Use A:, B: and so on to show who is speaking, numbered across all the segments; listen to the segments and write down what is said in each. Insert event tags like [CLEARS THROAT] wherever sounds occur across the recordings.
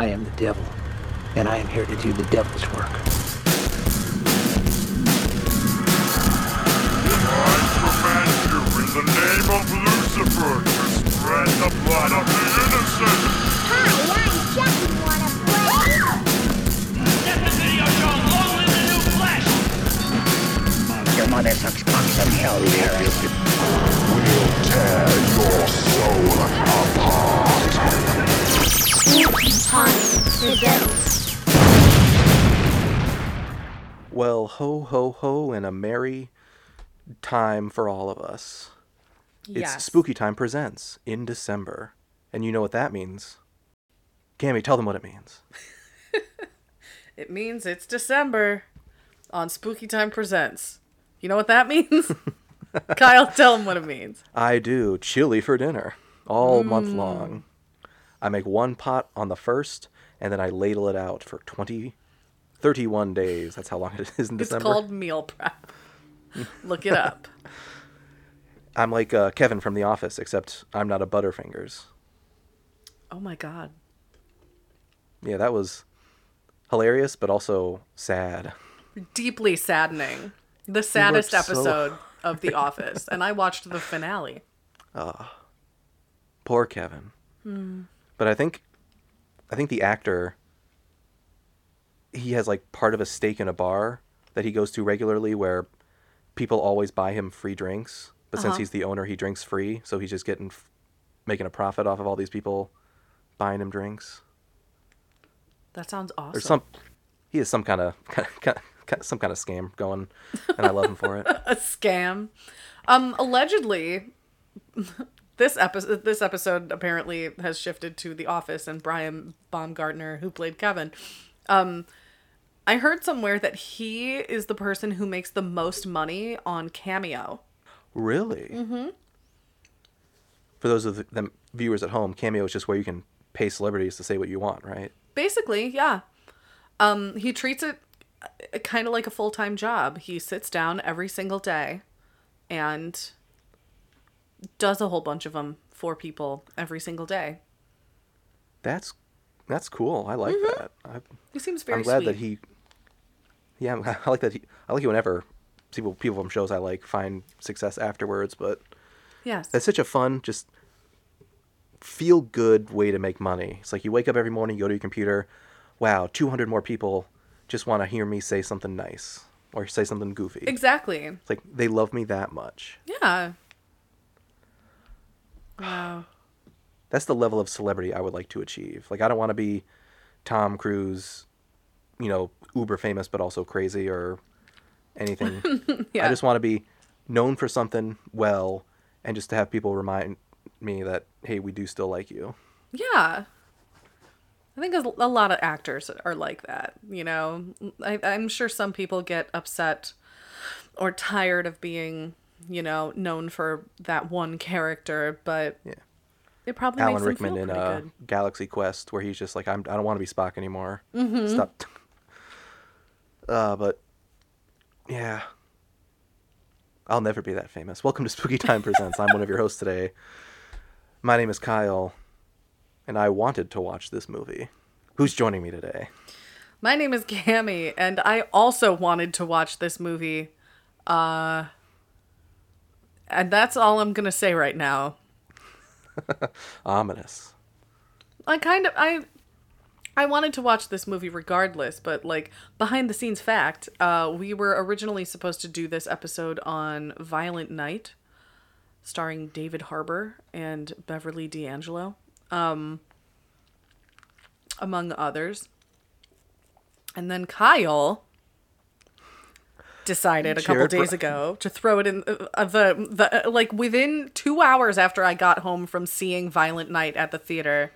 A: I am the devil, and I am here to do the devil's work.
B: The name of Lucifer to spread the blood of the innocent.
C: Hi, I'm. Wanna play?
D: Your mother sucks cocks in hell, Paris.
B: We'll tear your soul apart.
E: Well, ho, ho, ho, and a merry time for all of us. It's Spooky Time Presents in December. And you know what that means. Cammy, tell them what it means. [LAUGHS]
F: It means it's December on Spooky Time Presents. You know what that means? [LAUGHS] Kyle, tell them what it means.
E: I do chili for dinner all month mm. long. I make one pot on the first, and then I ladle it out for 20, 31 days. That's how long it is in
F: It's
E: December.
F: called meal prep. [LAUGHS] Look it up.
E: I'm like uh, Kevin from The Office, except I'm not a Butterfingers.
F: Oh my god.
E: Yeah, that was hilarious, but also sad.
F: Deeply saddening. The saddest
E: worked so
F: episode [LAUGHS] of The Office. And I watched the finale. Ah.
E: Poor Kevin. But I think, I think the actor, he has like part of a stake in a bar that he goes to regularly, where people always buy him free drinks. But since
F: Uh-huh.
E: he's the owner, he drinks free, so he's just getting, making a profit off of all these people buying him drinks.
F: That sounds awesome.
E: Or some, he has some kind of, kind of, some kind of scam going, and I love him for it. [LAUGHS]
F: a scam. Um, allegedly, [LAUGHS] this episode this episode apparently has shifted to The Office and Brian Baumgartner, who played Kevin. Um, I heard somewhere that he is the person who makes the most money on Cameo.
E: Really? Mm-hmm. For those of the, them viewers at home, Cameo is just where you can pay celebrities to say what you want, right?
F: Basically, yeah. Um, he treats it kind of like a full time job. He sits down every single day and does a whole bunch of them for people every single day.
E: That's that's cool. I like mm-hmm. that. I,
F: He seems very
E: I'm glad
F: sweet.
E: that he. Yeah, [LAUGHS] I like that. He, I like it whenever people people from shows I like find success afterwards. But
F: Yes.
E: that's such a fun, just feel good way to make money. It's like you wake up every morning, you go to your computer. Wow, 200 more people just want to hear me say something nice or say something goofy.
F: Exactly.
E: It's like they love me that much.
F: Yeah. Wow.
E: that's the level of celebrity I would like to achieve. Like I don't want to be Tom Cruise, you know, uber famous but also crazy or anything. [LAUGHS]
F: Yeah.
E: I just want to be known for something well and just to have people remind me that hey, we do still like you.
F: Yeah. I think a a lot of actors are like that. You know, I, I'm sure some people get upset or tired of being, you know, known for that one character, but
E: Yeah.
F: it probably
E: Alan
F: makes
E: Rickman
F: feel
E: in uh,
F: good.
E: Galaxy Quest where he's just like I'm I don't want to be Spock anymore.
F: Mm-hmm.
E: Stop. [LAUGHS] Uh, but yeah. I'll never be that famous. Welcome to Spooky Time Presents. I'm one of your hosts today. My name is Kyle, and I wanted to watch this movie. Who's joining me today?
F: My name is Cami, and I also wanted to watch this movie. Uh, and that's all I'm gonna say right now. [LAUGHS]
E: Ominous.
F: I kind of I I wanted to watch this movie regardless, but like behind the scenes fact, uh we were originally supposed to do this episode on Violent Night starring David Harbour and Beverly D'Angelo, um among others. And then Kyle decided a couple
E: Jared Br-
F: days ago to throw it in uh, uh, the the uh, like within 2 hours after I got home from seeing Violent Night at the theater.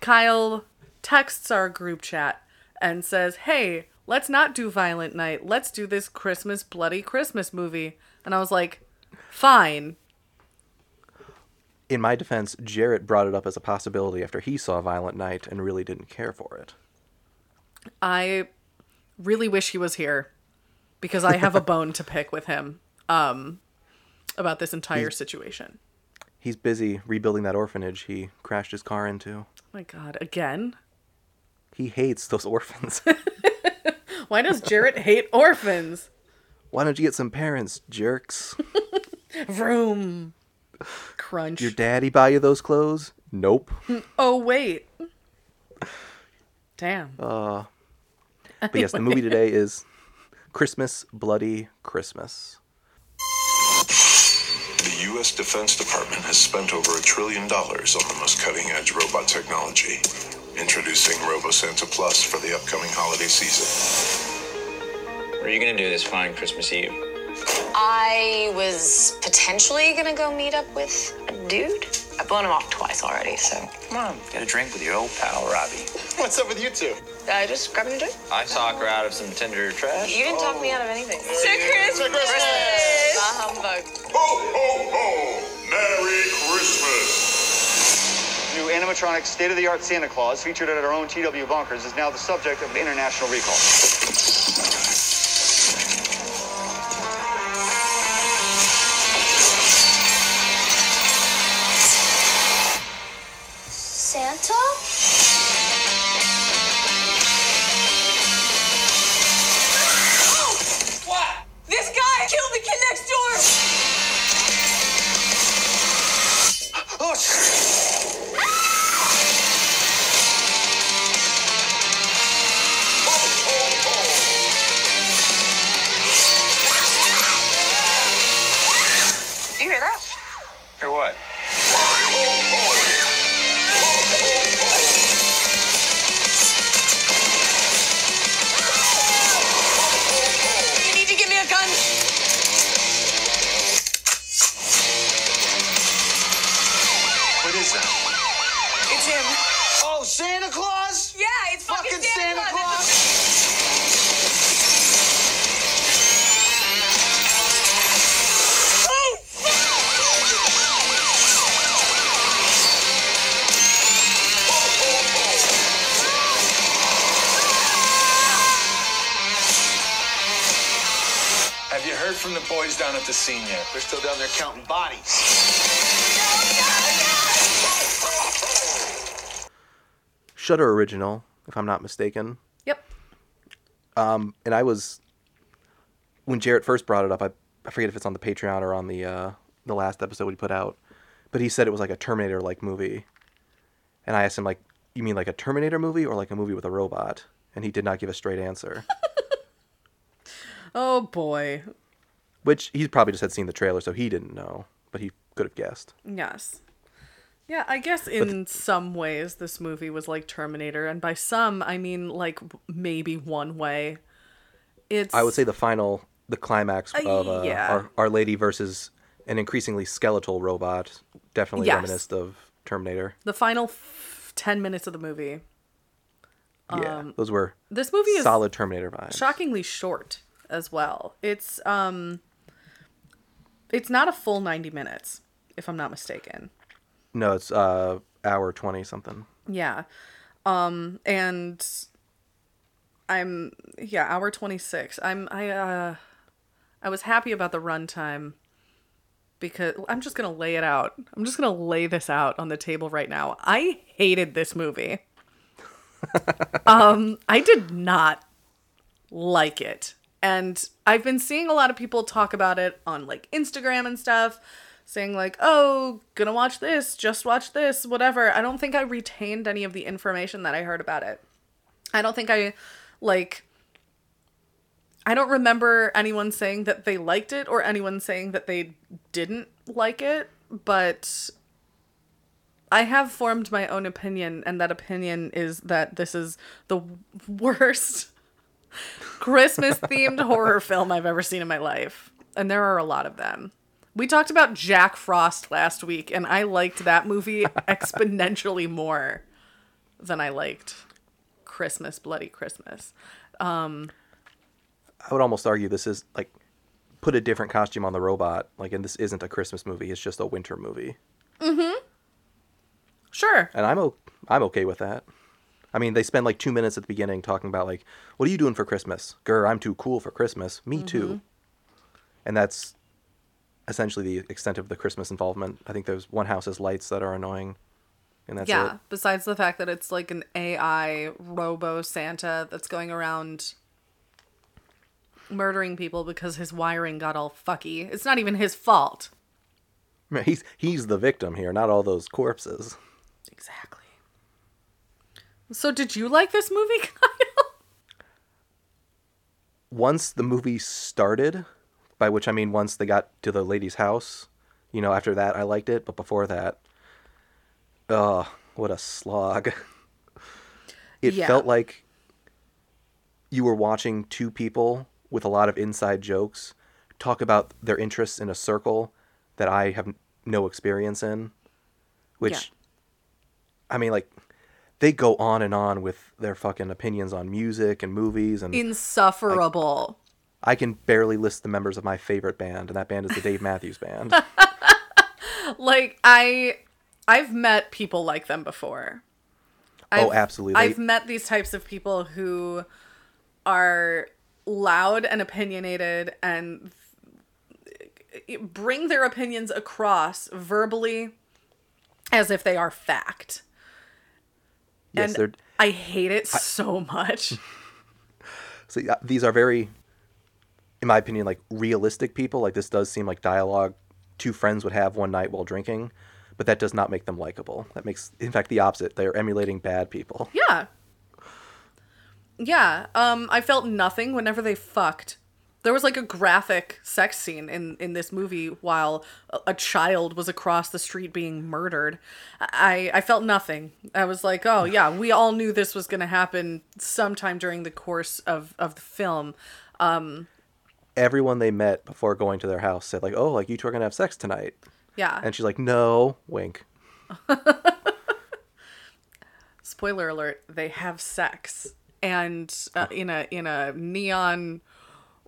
F: Kyle texts our group chat and says, "Hey, let's not do Violent Night. Let's do this Christmas bloody Christmas movie." And I was like, "Fine."
E: In my defense, Jarrett brought it up as a possibility after he saw Violent Night and really didn't care for it.
F: I really wish he was here because I have a bone to pick with him um about this entire situation.
E: He's busy rebuilding that orphanage he crashed his car into.
F: Oh my god, again?
E: He hates those orphans. [LAUGHS]
F: Why does Jarrett hate orphans?
E: Why don't you get some parents, jerks? [LAUGHS]
F: Vroom. Crunch.
E: Your daddy buy you those clothes? Nope. [LAUGHS]
F: oh wait. Damn.
E: Uh, but yes, the movie today is Christmas Bloody Christmas.
G: The U.S. Defense Department has spent over a trillion dollars on the most cutting edge robot technology. Introducing RoboSanta Plus for the upcoming holiday season.
H: What are you gonna do this fine Christmas Eve?
I: I was potentially gonna go meet up with a dude. I've blown him off twice already, so
H: Come on, get a drink with your old pal Robbie. [LAUGHS]
G: What's up with you two?
I: uh, just grabbing a drink.
H: I talk her out of some Tinder trash.
I: You didn't talk me out of anything. Merry Christmas!
G: Christmas!
I: Bah humbug.
B: Ho, ho, ho! Merry Christmas!
J: New animatronic state-of-the-art Santa Claus, featured at our own TW Bonkers, is now the subject of an international recall. They're still down there counting bodies.
E: Shudder original, if I'm not mistaken.
F: Yep.
E: And I was when Jarrett first brought it up. I, I forget if it's on the Patreon or on the uh, the last episode we put out, but he said it was like a Terminator like movie, and I asked him like, "You mean like a Terminator movie or like a movie with a robot?" And he did not give a straight answer. [LAUGHS]
F: Oh boy.
E: Which he probably just had seen the trailer, so he didn't know, but he could have guessed.
F: Yes. Yeah, I guess in some ways this movie was like Terminator, and by some I mean like maybe one way. It's
E: I would say the final, the climax
F: Uh,
E: of uh,
F: yeah.
E: Our, Our Lady versus an increasingly skeletal robot definitely
F: Yes.
E: reminisced of Terminator.
F: the final f- ten minutes of the movie.
E: Yeah, those were
F: This movie is
E: solid Terminator vibes.
F: shockingly short as well. It's um, it's not a full ninety minutes, if I'm not mistaken.
E: No, it's uh hour twenty something.
F: Yeah. Um and I'm yeah, hour 26. I'm I uh I was happy about the runtime because I'm just going to lay it out. I'm just going to lay this out on the table right now. I hated this movie. [LAUGHS] um I did not like it. And I've been seeing a lot of people talk about it on like Instagram and stuff, saying like, "Oh, gonna watch this, just watch this, whatever." I don't think I retained any of the information that I heard about it. I don't think I like I don't remember anyone saying that they liked it or anyone saying that they didn't like it, but I have formed my own opinion, and that opinion is that this is the [LAUGHS] worst Christmas themed horror film I've ever seen in my life. And there are a lot of them. We talked about Jack Frost last week, and I liked that movie [LAUGHS] exponentially more than I liked Christmas, Bloody Christmas.
E: Um, I would almost argue this is like put a different costume on the robot. Like, and this isn't a Christmas movie; it's just a winter movie. Mm-hmm.
F: Sure.
E: And I'm o- I'm okay with that. I mean, they spend like two minutes at the beginning talking about like, what are you doing for Christmas? Grr, I'm too cool for Christmas. Me too. Mm-hmm. And that's essentially the extent of the Christmas involvement. I think there's one house has lights that are annoying. and that's
F: yeah.
E: it.
F: Besides the fact that it's like an AI robo Santa that's going around murdering people because his wiring got all fucky. It's not even his fault. [LAUGHS]
E: He's he's the victim here, not all those corpses.
F: Exactly. So did you like this movie, [LAUGHS] Kyle?
E: Once the movie started, by which I mean once they got to the lady's house, you know, after that I liked it, but before that, oh, what a slog. [LAUGHS] It
F: Yeah.
E: felt like you were watching two people with a lot of inside jokes talk about their interests in a circle that I have no experience in, which
F: Yeah.
E: I mean like they go on and on with their fucking opinions on music and movies and
F: Insufferable.
E: I can barely list the members of my favorite band, and that band is the Dave Matthews Band. [LAUGHS]
F: like I I've met people like them before.
E: Oh,
F: I've-
E: absolutely.
F: I've met these types of people who are loud and opinionated and bring their opinions across verbally as if they are fact.
E: Yes,
F: and
E: they're
F: I hate it so much. [LAUGHS]
E: so yeah, these are very, in my opinion, like realistic people. Like this does seem like dialogue two friends would have one night while drinking, but that does not make them likable. That makes, in fact, the opposite. They are emulating bad people.
F: Yeah. Yeah. Um, I felt nothing whenever they fucked. There was like a graphic sex scene in in this movie while a, a child was across the street being murdered. I I felt nothing. I was like, oh yeah, we all knew this was gonna happen sometime during the course of of the film. Um,
E: Everyone they met before going to their house said like, "Oh, like you two are gonna have sex tonight,"
F: yeah.
E: and she's like, "No," wink. [LAUGHS]
F: spoiler alert they have sex and uh, in a in a neon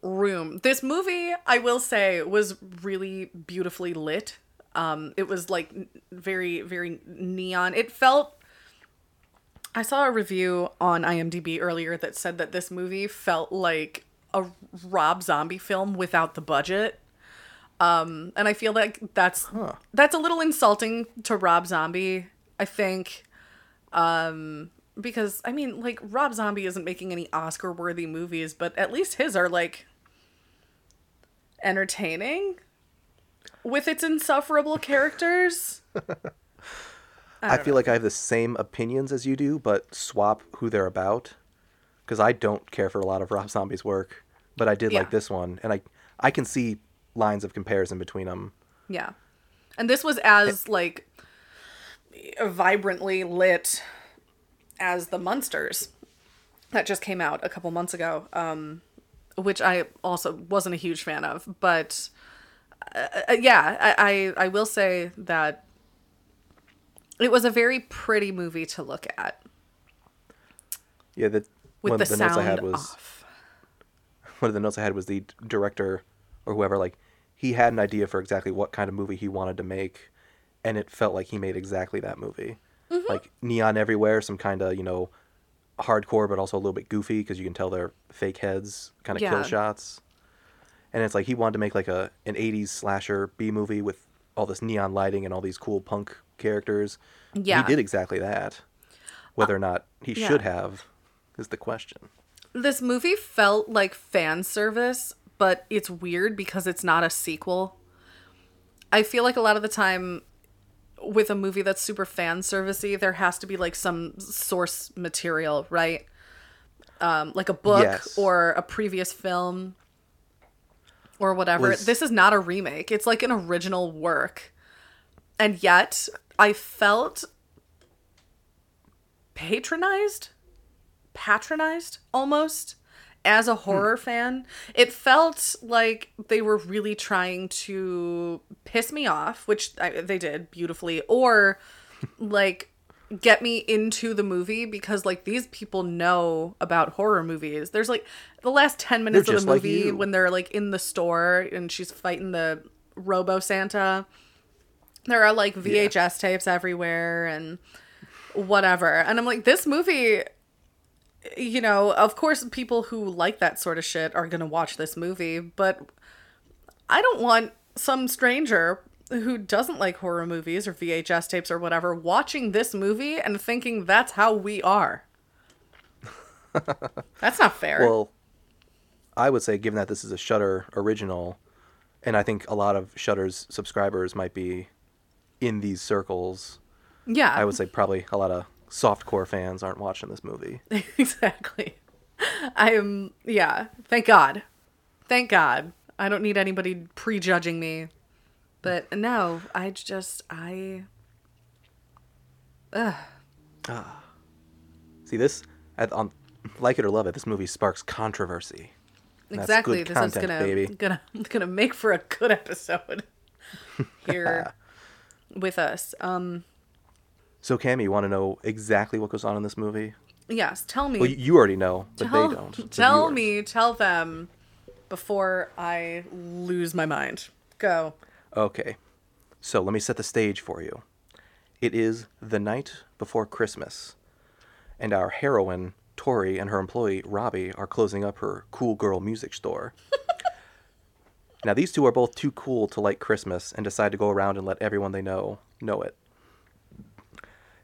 F: room. This movie i will say was really beautifully lit. Um it was like very very neon. It felt i saw a review on imdb earlier that said that this movie felt like a rob zombie film without the budget. Um and i feel like that's that's a little insulting to rob zombie i think. Um because i mean like rob zombie isn't making any oscar worthy movies but at least his are like entertaining with its insufferable characters [LAUGHS]
E: I, feel like I have the same opinions as you do, but swap who they're about. Because I don't care for a lot of Rob Zombie's work, but I did
F: Yeah.
E: like this one, and I I can see lines of comparison between them.
F: yeah and this was as eh. like vibrantly lit as the monsters that just came out a couple months ago um which i also wasn't a huge fan of but uh, uh, yeah I, I i will say that it was a very pretty movie to look at.
E: Yeah, the
F: with
E: one
F: the,
E: the notes I had was
F: off. [LAUGHS]
E: one of the notes I had was the director or whoever like he had an idea for exactly what kind of movie he wanted to make, and it felt like he made exactly that movie,
F: Mm-hmm.
E: like neon everywhere, some kind of you know hardcore but also a little bit goofy because you can tell they're fake heads kind of
F: Yeah.
E: kill shots, and it's like he wanted to make like a an '80s slasher B movie with all this neon lighting and all these cool punk characters.
F: Yeah.
E: He did exactly that. Whether or not he
F: yeah.
E: should have is the question.
F: this movie felt like fan service, but it's weird because it's not a sequel. I feel like a lot of the time with a movie that's super fan servicey, there has to be like some source material, right? Um, like a book
E: Yes.
F: or a previous film or whatever.
E: Was-
F: This is not a remake. It's like an original work. And yet, I felt patronized patronized almost as a hmm. horror fan. It felt like they were really trying to piss me off, which I, they did beautifully, or like get me into the movie because like these people know about horror movies. There's like the last 10 minutes of the movie
E: you.
F: when they're like in the store and she's fighting the Robo Santa. There are like VHS tapes everywhere and whatever. And I'm like, this movie, you know, of course, people who like that sort of shit are going to watch this movie, but I don't want some stranger who doesn't like horror movies or VHS tapes or whatever watching this movie and thinking that's how we are. [LAUGHS] that's not fair.
E: Well, I would say, given that this is a Shudder original, and I think a lot of Shudder's subscribers might be in these circles,
F: yeah.
E: I would say probably a lot of softcore fans aren't watching this movie. [LAUGHS]
F: exactly. I am yeah, thank God. Thank God. I don't need anybody prejudging me. But no, I just I Ugh.
E: See this, at, on like it or love it, this movie sparks controversy. And
F: exactly. This is gonna
E: baby.
F: gonna [LAUGHS] gonna make for a good episode [LAUGHS] here with us. Um
E: So, Cami, you want to know exactly what goes on in this movie?
F: yes, tell me
E: Well, you already know, but
F: tell,
E: they don't. the
F: Tell
E: viewers.
F: me, tell them before I lose my mind. Go.
E: Okay, so let me set the stage for you. It is the night before Christmas, and our heroine, Tori, and her employee, Robbie, are closing up her cool girl music store. [LAUGHS] now, these two are both too cool to like Christmas and decide to go around and let everyone they know know it.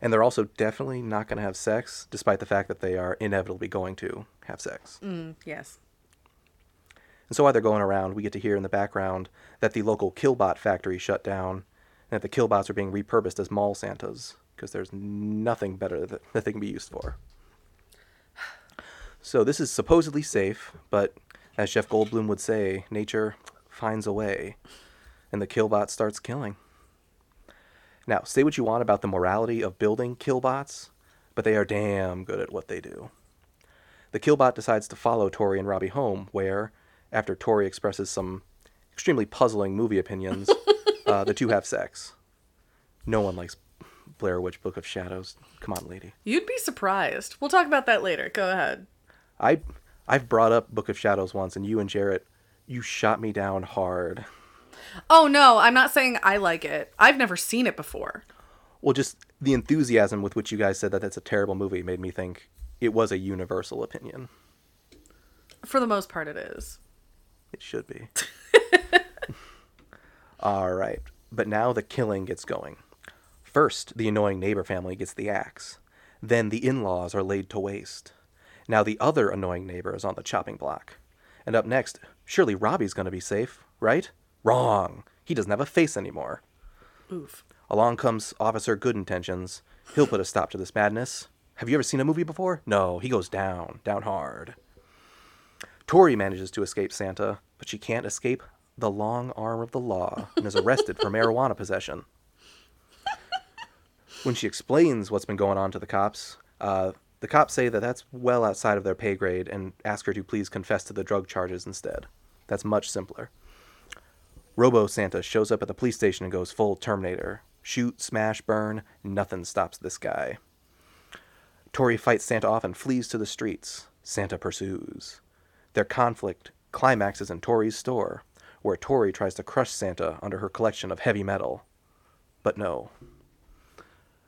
E: And they're also definitely not going to have sex, despite the fact that they are inevitably going to have sex.
F: Mm, yes.
E: And so while they're going around, we get to hear in the background that the local Killbot factory shut down, and that the Killbots are being repurposed as mall Santas, because there's nothing better that, that they can be used for. So this is supposedly safe, but as Jeff Goldblum would say, nature finds a way, and the Killbot starts killing. Now, say what you want about the morality of building Killbots, but they are damn good at what they do. The Killbot decides to follow Tori and Robbie home, where, after Tori expresses some extremely puzzling movie opinions, [LAUGHS] uh, the two have sex. No one likes Blair Witch Book of Shadows. Come on, lady.
F: You'd be surprised. We'll talk about that later. Go ahead.
E: I I've brought up Book of Shadows once, and you and Jarrett, you shot me down hard.
F: Oh no, I'm not saying I like it. I've never seen it before.
E: Well, just the enthusiasm with which you guys said that that's a terrible movie made me think it was a universal opinion.
F: For the most part, it is.
E: It should be. [LAUGHS] All right. But now the killing gets going. First, the annoying neighbor family gets the axe. Then the in laws are laid to waste. Now the other annoying neighbor is on the chopping block. And up next, surely Robbie's going to be safe, right? Wrong. He doesn't have a face anymore.
F: Oof.
E: Along comes Officer Good Intentions. He'll put a stop to this madness. Have you ever seen a movie before? No, he goes down, down hard. Tori manages to escape Santa, but she can't escape the long arm of the law and is arrested for marijuana possession. When she explains what's been going on to the cops, uh, the cops say that that's well outside of their pay grade and ask her to please confess to the drug charges instead. That's much simpler. Robo Santa shows up at the police station and goes full Terminator. Shoot, smash, burn, nothing stops this guy. Tori fights Santa off and flees to the streets. Santa pursues. Their conflict climaxes in Tori's store, where Tori tries to crush Santa under her collection of heavy metal. But no.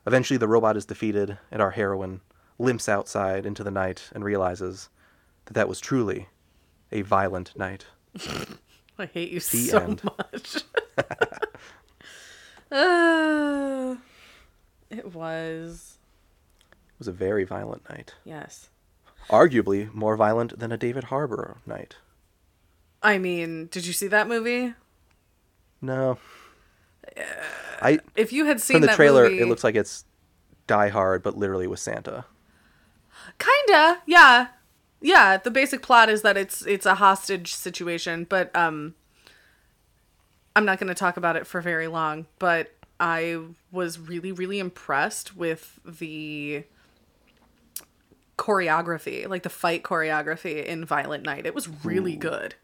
E: Eventually, the robot is defeated, and our heroine limps outside into the night and realizes that that was truly a violent night. [LAUGHS]
F: I hate you
E: The
F: so
E: end.
F: much. [LAUGHS] uh, it was.
E: It was a very violent night.
F: Yes.
E: Arguably more violent than a David Harbour night.
F: I mean, did you see that movie?
E: No. I
F: If you had seen
E: from the
F: that
E: trailer,
F: movie,
E: it looks like it's Die Hard, but literally with Santa.
F: kinda, yeah, yeah. The basic plot is that it's it's a hostage situation, but um, I'm not going to talk about it for very long. But I was really, really impressed with the choreography, like the fight choreography in Violent Night. It was really good.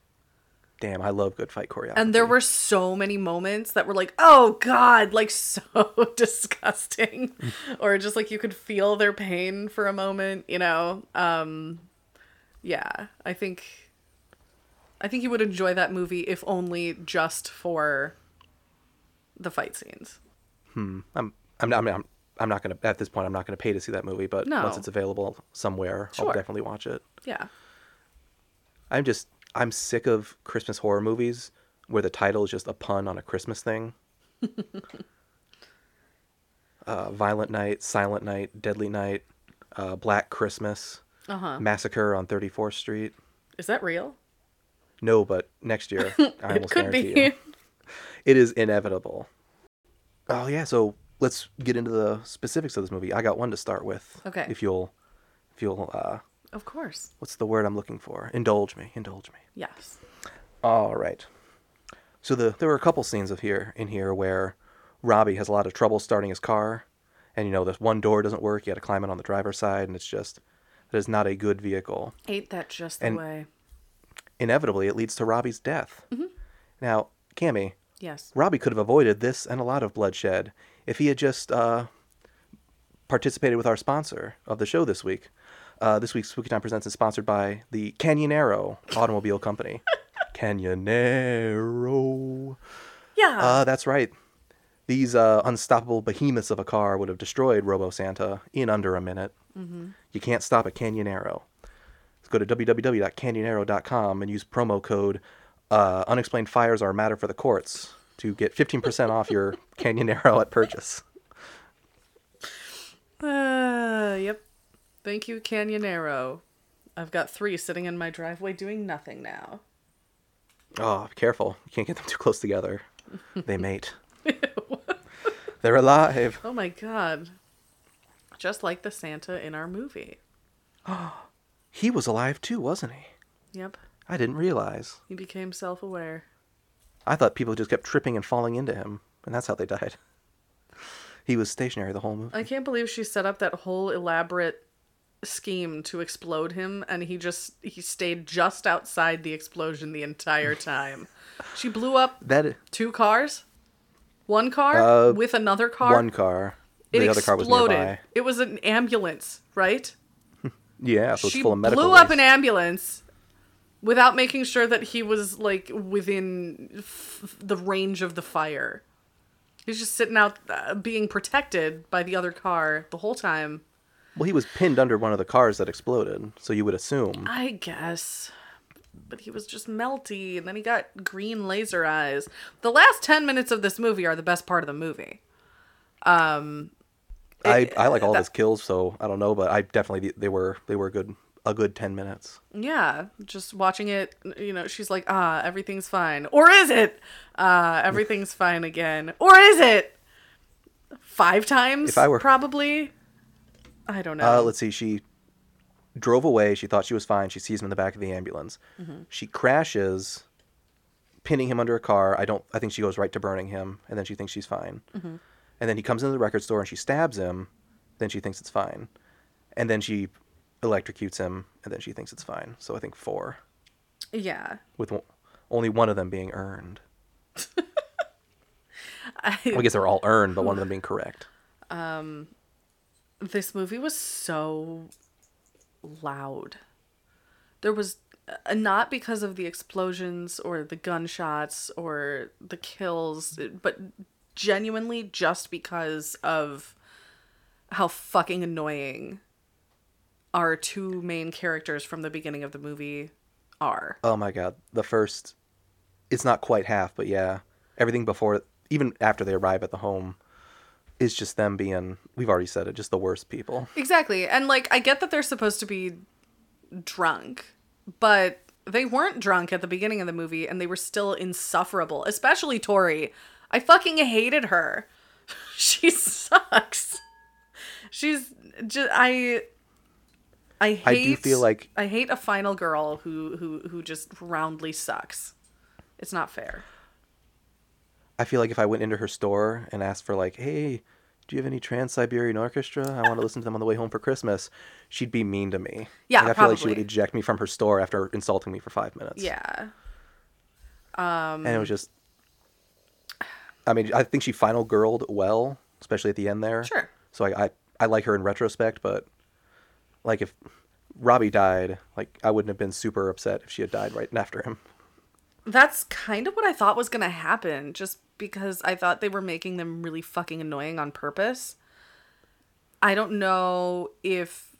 E: Damn, I love good fight choreography.
F: And there were so many moments that were like, oh God, like [LAUGHS] so disgusting. [LAUGHS] or just like you could feel their pain for a moment, you know? Um yeah, I think I think you would enjoy that movie if only just for the fight scenes.
E: Hmm. I'm I'm not I'm, I'm not gonna at this point I'm not gonna pay to see that movie, but
F: No.
E: once it's available somewhere, I'll definitely watch it.
F: Yeah.
E: I'm just I'm sick of Christmas horror movies where the title is just a pun on a Christmas thing. [LAUGHS] uh, Violent Night, Silent Night, Deadly Night, uh, Black Christmas,
F: Uh huh.
E: Massacre on 34th Street.
F: Is that real?
E: No, but next year, [LAUGHS] I
F: it
E: almost
F: could
E: guarantee
F: be.
E: you. It is inevitable. Oh yeah, so let's get into the specifics of this movie. I got one to start with.
F: Okay.
E: If you'll, if you'll, uh,
F: Of course.
E: what's the word I'm looking for? Indulge me. Indulge me.
F: Yes.
E: All right. So the there were a couple scenes of here in here where Robbie has a lot of trouble starting his car, and you know this one door doesn't work. You got to climb it on the driver's side, and it's just that is not a good vehicle.
F: Ain't that just the
E: And-
F: way?
E: Inevitably, it leads to Robbie's death. Now, Cammy,
F: Yes.
E: Robbie could have avoided this and a lot of bloodshed if he had just uh, participated with our sponsor of the show this week. Uh, this week's Spooky Time Presents is sponsored by the Canyonero [LAUGHS] Automobile Company. Canyonero.
F: Yeah.
E: Uh, that's right. These uh, unstoppable behemoths of a car would have destroyed Robo Santa in under a minute.
F: Mhm.
E: You can't stop a Canyonero. Let's go to www.canyonero.com and use promo code uh, Unexplained Fires Are a Matter for the Courts to get 15% off your [LAUGHS] Canyonero at purchase.
F: Uh, yep. Thank you, Canyonero. I've got three sitting in my driveway doing nothing now.
E: Oh, careful. You can't get them too close together. [LAUGHS] They mate. They're alive.
F: Oh my god. Just like the Santa in our movie.
E: Oh, [GASPS] He was alive too, wasn't he?
F: Yep.
E: I didn't realize.
F: He became self aware.
E: I thought people just kept tripping and falling into him, and that's how they died. [LAUGHS] He was stationary the whole movie.
F: I can't believe she set up that whole elaborate scheme to explode him and he just he stayed just outside the explosion the entire time. [LAUGHS] she blew up
E: That
F: two cars? One car
E: Uh,
F: with another car?
E: one car.
F: It
E: the other car was
F: exploded.
E: nearby.
F: It was an ambulance, right? [LAUGHS]
E: Yeah, so it's
F: she
E: full of medical.
F: blew up an ambulance without making sure that he was like within f- the range of the fire. He's just sitting out uh, being protected by the other car the whole time.
E: Well, he was pinned under one of the cars that exploded, so you would assume.
F: I guess. But he was just melty, and then he got green laser eyes. The last 10 minutes of this movie are the best part of the movie. Um,
E: I, I like all
F: that-
E: his kills, so I don't know, but I definitely they were they were good a good ten minutes.
F: yeah, just watching it, you know, she's like, ah, everything's fine. Or is it? Uh, everything's fine again. Or is it? Five times?
E: If I were-
F: Probably. I don't know.
E: Uh, let's see. She drove away. She thought she was fine. She sees him in the back of the ambulance.
F: Mhm.
E: She crashes, pinning him under a car. I don't. I think she goes right to burning him, and then she thinks she's fine.
F: Mhm.
E: And then he comes into the record store and she stabs him. Then she thinks it's fine, and then she electrocutes him, and then she thinks it's fine. So I think four,
F: Yeah.
E: with only one of them being earned. [LAUGHS]
F: I,
E: Well, I guess they're all earned, but one of them being correct. [LAUGHS]
F: um this movie was so loud. There was uh, not because of the explosions or the gunshots or the kills but genuinely just because of how fucking annoying our two main characters from the beginning of the movie are.
E: Oh my god, the first it's not quite half, but yeah, everything before even after they arrive at the home is just them being we've already said it, just the worst people.
F: Exactly. And like I get that they're supposed to be drunk, but they weren't drunk at the beginning of the movie and they were still insufferable, especially Tori. I fucking hated her. [LAUGHS] she sucks. She's just I I hate
E: I do feel like-
F: I hate a final girl who who who just roundly sucks. It's not fair.
E: I feel like if I went into her store and asked for like, "Hey, do you have any Trans Siberian Orchestra? I want to listen to them on the way home for Christmas." She'd be mean to me.
F: Yeah,
E: like, I feel like she would eject me from her store after insulting me for five minutes.
F: Yeah. Um
E: and it was just. I mean, I think she final girled well, especially at the end there.
F: Sure.
E: So I, I, I like her in retrospect, but like if Robbie died, like I wouldn't have been super upset if she had died right after him.
F: That's kind of what I thought was going to happen, just because I thought they were making them really fucking annoying on purpose. I don't know if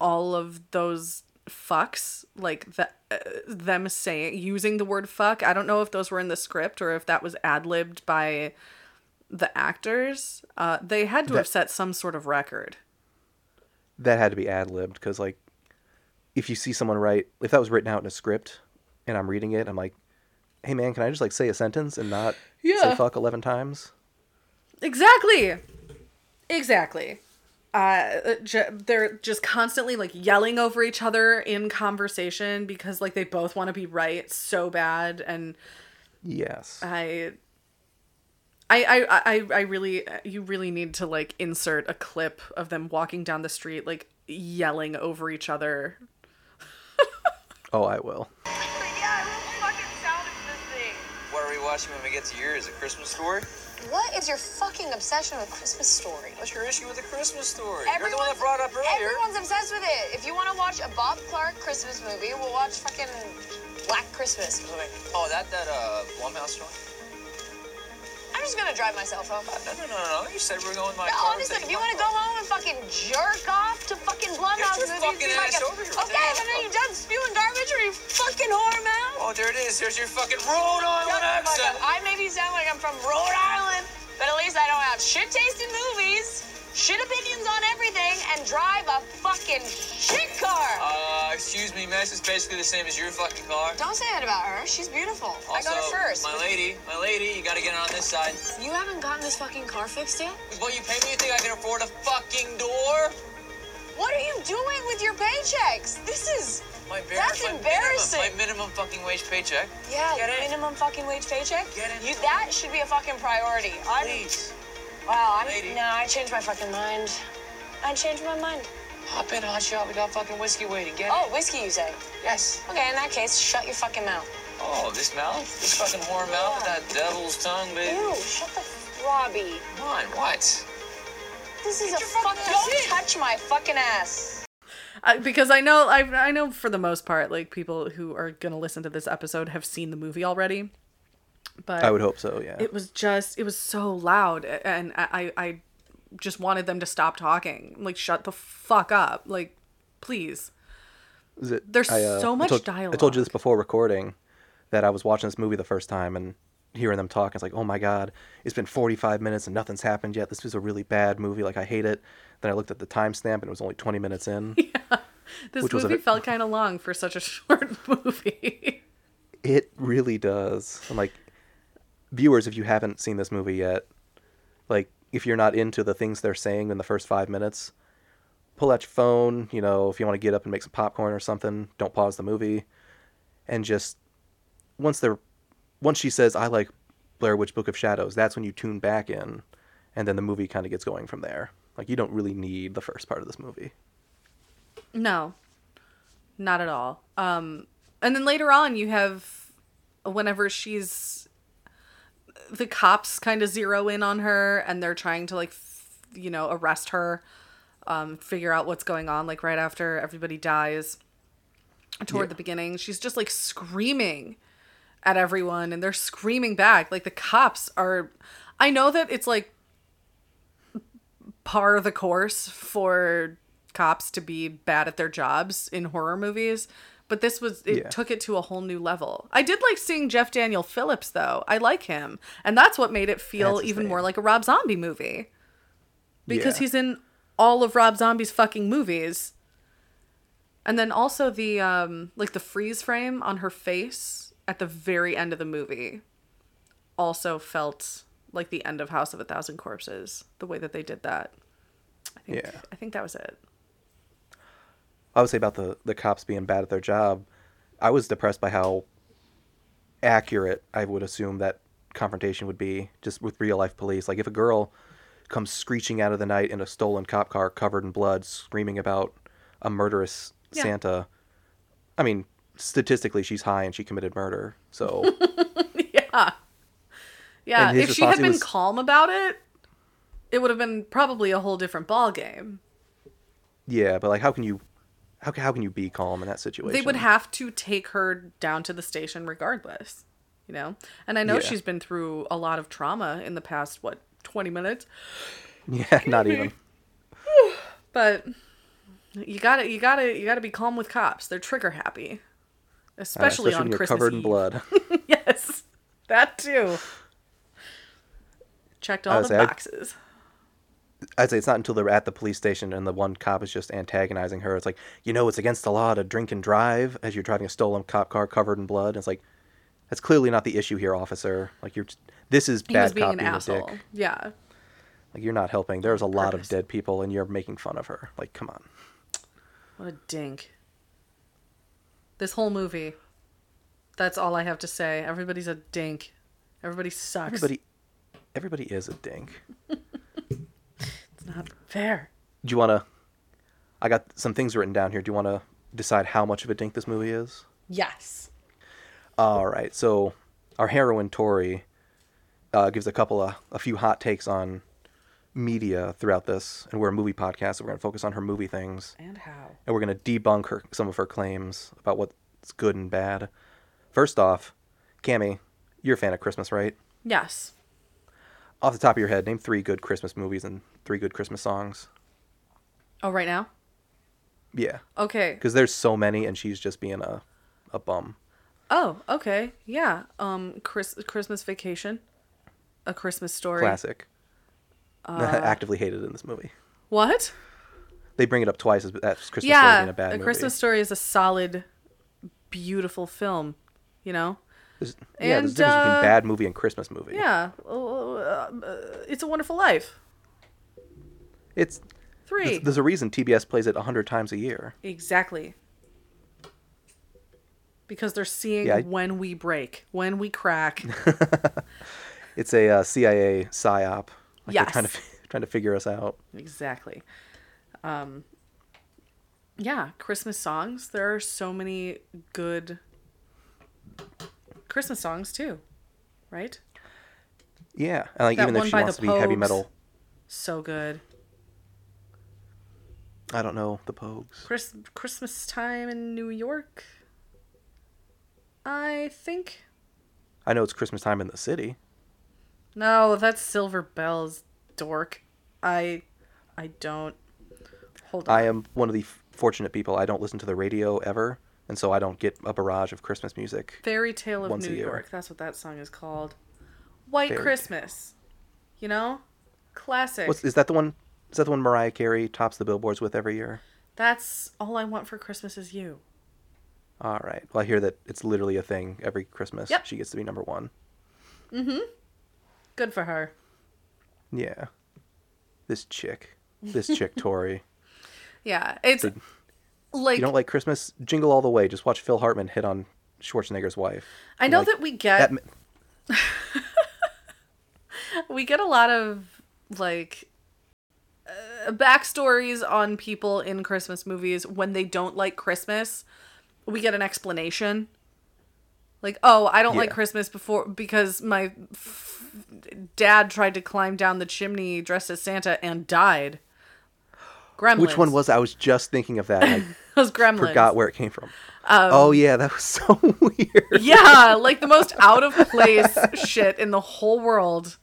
F: all of those fucks, like the, uh, them saying, using the word fuck, I don't know if those were in the script or if that was ad libbed by the actors, uh, they had to have set some sort of record.
E: that had to be ad libbed because like if you see someone write if that was written out in a script and I'm reading it, I'm like, hey man, can I just like say a sentence and not
F: Yeah.
E: say fuck eleven times?
F: Exactly. Exactly. Uh, j- they're just constantly like yelling over each other in conversation because like they both want to be right so bad, and
E: Yes.
F: I, I, I, I, I really, you really need to like insert a clip of them walking down the street like yelling over each other. [LAUGHS]
E: Oh, I will.
K: What are we watching when we get to yours? A Christmas story?
I: What is your fucking obsession with Christmas Story?
K: What's your issue with a Christmas story? You're the one that brought up earlier.
I: Everyone's obsessed with it. If you want to watch a Bob Clark Christmas movie, we'll watch fucking Black Christmas movie.
K: Oh, that that uh Blumhouse joint?
I: I'm just gonna drive myself home.
K: No, no, no, no, no. You said we are going with my
I: No,
K: car.
I: honestly,
K: taking
I: if you want to go home and fucking jerk off to fucking Blumhouse movies,
K: fucking
I: like a-
K: over here.
I: Okay, but are you done spewing garbage or you fucking whore mouth?
K: Oh, there it is. There's your fucking Rhode Island
I: fuck
K: accent.
I: up. I maybe sound like I'm from Rhode Island, but at least I don't have shit-tasting movies, shit opinions on everything, and drive a fucking shit car.
K: Uh, excuse me, miss. It's basically the same as your fucking car.
I: Don't say that about her. She's beautiful. I got her first.
K: my lady, my lady, you gotta get on this side.
I: You haven't gotten this fucking car fixed yet?
K: What you pay me? You think I can afford a fucking door?
I: What are you doing with your paychecks? This is
K: My bare,
I: That's
K: my
I: embarrassing.
K: Minimum, my minimum fucking wage paycheck.
I: yeah,
K: Get it?
I: minimum fucking wage paycheck.
K: Get it?
I: You that should be a fucking priority. I'm,
K: Please.
I: Wow, I'm
K: Lady.
I: no, I changed my fucking mind. I changed my mind.
K: Hop in, hot shot. We got fucking whiskey waiting. Get
I: Oh,
K: it?
I: whiskey, you say?
K: Yes.
I: Okay, in that case, shut your fucking mouth.
K: Oh, this mouth? This fucking whore mouth with that devil's tongue, baby.
I: Ew, shut the f- Robbie.
K: Come on, what?
I: This is
K: Get
I: a
K: your fucking
I: fucking. Don't
K: in.
I: touch my fucking ass.
F: I, because I know I I know for the most part like people who are gonna listen to this episode have seen the movie already, but
E: I would hope so, yeah.
F: it was just it was so loud and I I just wanted them to stop talking like shut the fuck up like please
E: Is it,
F: There's
E: I, uh,
F: so
E: I
F: much
E: told, I told you this before recording that I was watching this movie the first time and hearing them talk. It's like, oh my god, it's been 45 minutes and nothing's happened yet. This was a really bad movie. Like I hate it. Then I looked at the timestamp and it was only 20 minutes in. [LAUGHS]
F: Yeah,
E: this was a
F: movie felt kind of long for such a [LAUGHS] short movie
E: It really does. I'm like, viewers, if you haven't seen this movie yet, like, if you're not into the things they're saying in the first five minutes, pull out your phone. You know, if you want to get up and make some popcorn or something, don't pause the movie, and just once they're once she says, "I like Blair Witch Book of Shadows," that's when you tune back in, and then the movie kind of gets going from there. Like, you don't really need the first part of this movie.
F: No, not at all. Um, and then later on, you have whenever she's the cops kind of zero in on her, and they're trying to like, f- you know, arrest her, um, figure out what's going on. Like right after everybody dies, toward
E: Yeah.
F: the beginning, she's just like screaming at everyone, and they're screaming back. Like the cops are. I know that it's like par the course for cops to be bad at their jobs in horror movies but this was it
E: Yeah.
F: took it to a whole new level i did like seeing jeff daniel phillips though i like him and that's what made it feel
E: That's
F: even more like a rob zombie movie because
E: Yeah.
F: he's in all of rob zombie's fucking movies and then also the um like the freeze frame on her face at the very end of the movie also felt like the end of House of a Thousand Corpses, the way that they did that. I think
E: Yeah.
F: I think that was it.
E: I would say about the the cops being bad at their job. I was depressed by how accurate I would assume that confrontation would be just with real life police. Like if a girl comes screeching out of the night in a stolen cop car covered in blood, screaming about a murderous
F: Yeah.
E: Santa. I mean, statistically, she's high and she committed murder. So [LAUGHS]
F: yeah. Yeah, if she had been
E: was-
F: calm about it, it would have been probably a whole different ball game.
E: yeah, but like, how can you, how how can you be calm in that situation?
F: They would have to take her down to the station regardless, you know? And I know
E: Yeah.
F: she's been through a lot of trauma in the past what, 20 minutes? [LAUGHS]
E: Yeah, not even. [SIGHS]
F: But you got to you got to you got to be calm with cops. They're trigger happy.
E: Uh,
F: Especially, on Christmas
E: covered in
F: Eve.
E: blood. [LAUGHS]
F: yes. That too. Checked all the
E: say
F: boxes.
E: I'd say it's not until they're at the police station and the one cop is just antagonizing her. It's like, you know, it's against the law to drink and drive as you're driving a stolen cop car covered in blood. It's like, that's clearly not the issue here, officer. Like you're, this is
F: He
E: bad
F: was being
E: cop
F: an
E: being
F: asshole.
E: dick.
F: Yeah.
E: Like you're not helping. There's a lot of dead people and you're making fun of her. Like, come on.
F: What a dink. This whole movie. That's all I have to say. Everybody's a dink. Everybody sucks.
E: Everybody, everybody is a dink. [LAUGHS]
F: It's not fair.
E: Do you want to? I got some things written down here. Do you want to decide how much of a dink this movie is?
F: Yes.
E: All right. So our heroine Tori uh, gives a couple of a few hot takes on media throughout this, and we're a movie podcast, so we're gonna focus on her movie things,
F: And how?
E: and we're gonna debunk her some of her claims about what's good and bad. First off, Cammy, you're a fan of Christmas, right?
F: Yes.
E: Off the top of your head, name three good Christmas movies and three good Christmas songs.
F: Oh, right now?
E: Yeah,
F: Okay.
E: because there's so many, and she's just being a a bum.
F: Oh, okay. Yeah. Um Chris Christmas Vacation. A Christmas Story.
E: Classic. [LAUGHS]
F: Uh,
E: Actively hated in this movie.
F: What?
E: They bring it up twice as, as Christmas Story
F: yeah.
E: being a bad
F: a
E: movie.
F: Christmas Story is a solid beautiful film, you know?
E: There's, yeah, there's a difference
F: uh,
E: between bad movie and Christmas movie.
F: Yeah. Uh, it's a Wonderful Life.
E: It's
F: Three.
E: There's, there's a reason TBS plays it a hundred times a year.
F: Exactly. Because they're seeing
E: Yeah, I-
F: when we break, when we crack. [LAUGHS]
E: It's a uh, CIA psyop. Like they're trying to
F: Yes. [LAUGHS]
E: trying to figure us out.
F: exactly. Um, yeah, Christmas songs. There are so many good Christmas songs too, right?
E: Yeah, and like
F: That
E: even if she wants to be heavy metal,
F: So good.
E: I don't know the Pogues.
F: Chris Christmas time in New York. I think.
E: I know it's Christmas time in the city.
F: No, that's Silver Bells, dork. I I don't. Hold on.
E: I am one of the f- fortunate people. I don't listen to the radio ever, and so I don't get a barrage of Christmas music.
F: Fairy Tale of New. York. That's what that song is called. White
E: Fairy.
F: Christmas. You know? Classic.
E: What's, is that the one? Is that the one Mariah Carey tops the billboards with every year?
F: That's all I want for Christmas is you.
E: All right. Well, I hear that it's literally a thing every Christmas.
F: Yep.
E: She gets to be number one.
F: Mm-hmm. Good for her.
E: Yeah. This chick. This chick, [LAUGHS] Tori.
F: Yeah. It's
E: So-
F: like
E: you don't like Christmas? Jingle all the way. Just watch Phil Hartman hit on Schwarzenegger's wife.
F: I know
E: Like,
F: that we get
E: that [LAUGHS]
F: we get a lot of like uh, backstories on people in Christmas movies when they don't like Christmas. We get an explanation. Like, oh, I don't like Christmas before because my f- dad tried to climb down the chimney dressed as Santa and died. Gremlins.
E: Which one was? I was just thinking of that. [LAUGHS]
F: It was
E: I
F: Gremlins.
E: forgot where it came from.
F: Um,
E: oh yeah, that was [LAUGHS] so weird.
F: Yeah, like the most out of place [LAUGHS] shit in the whole world.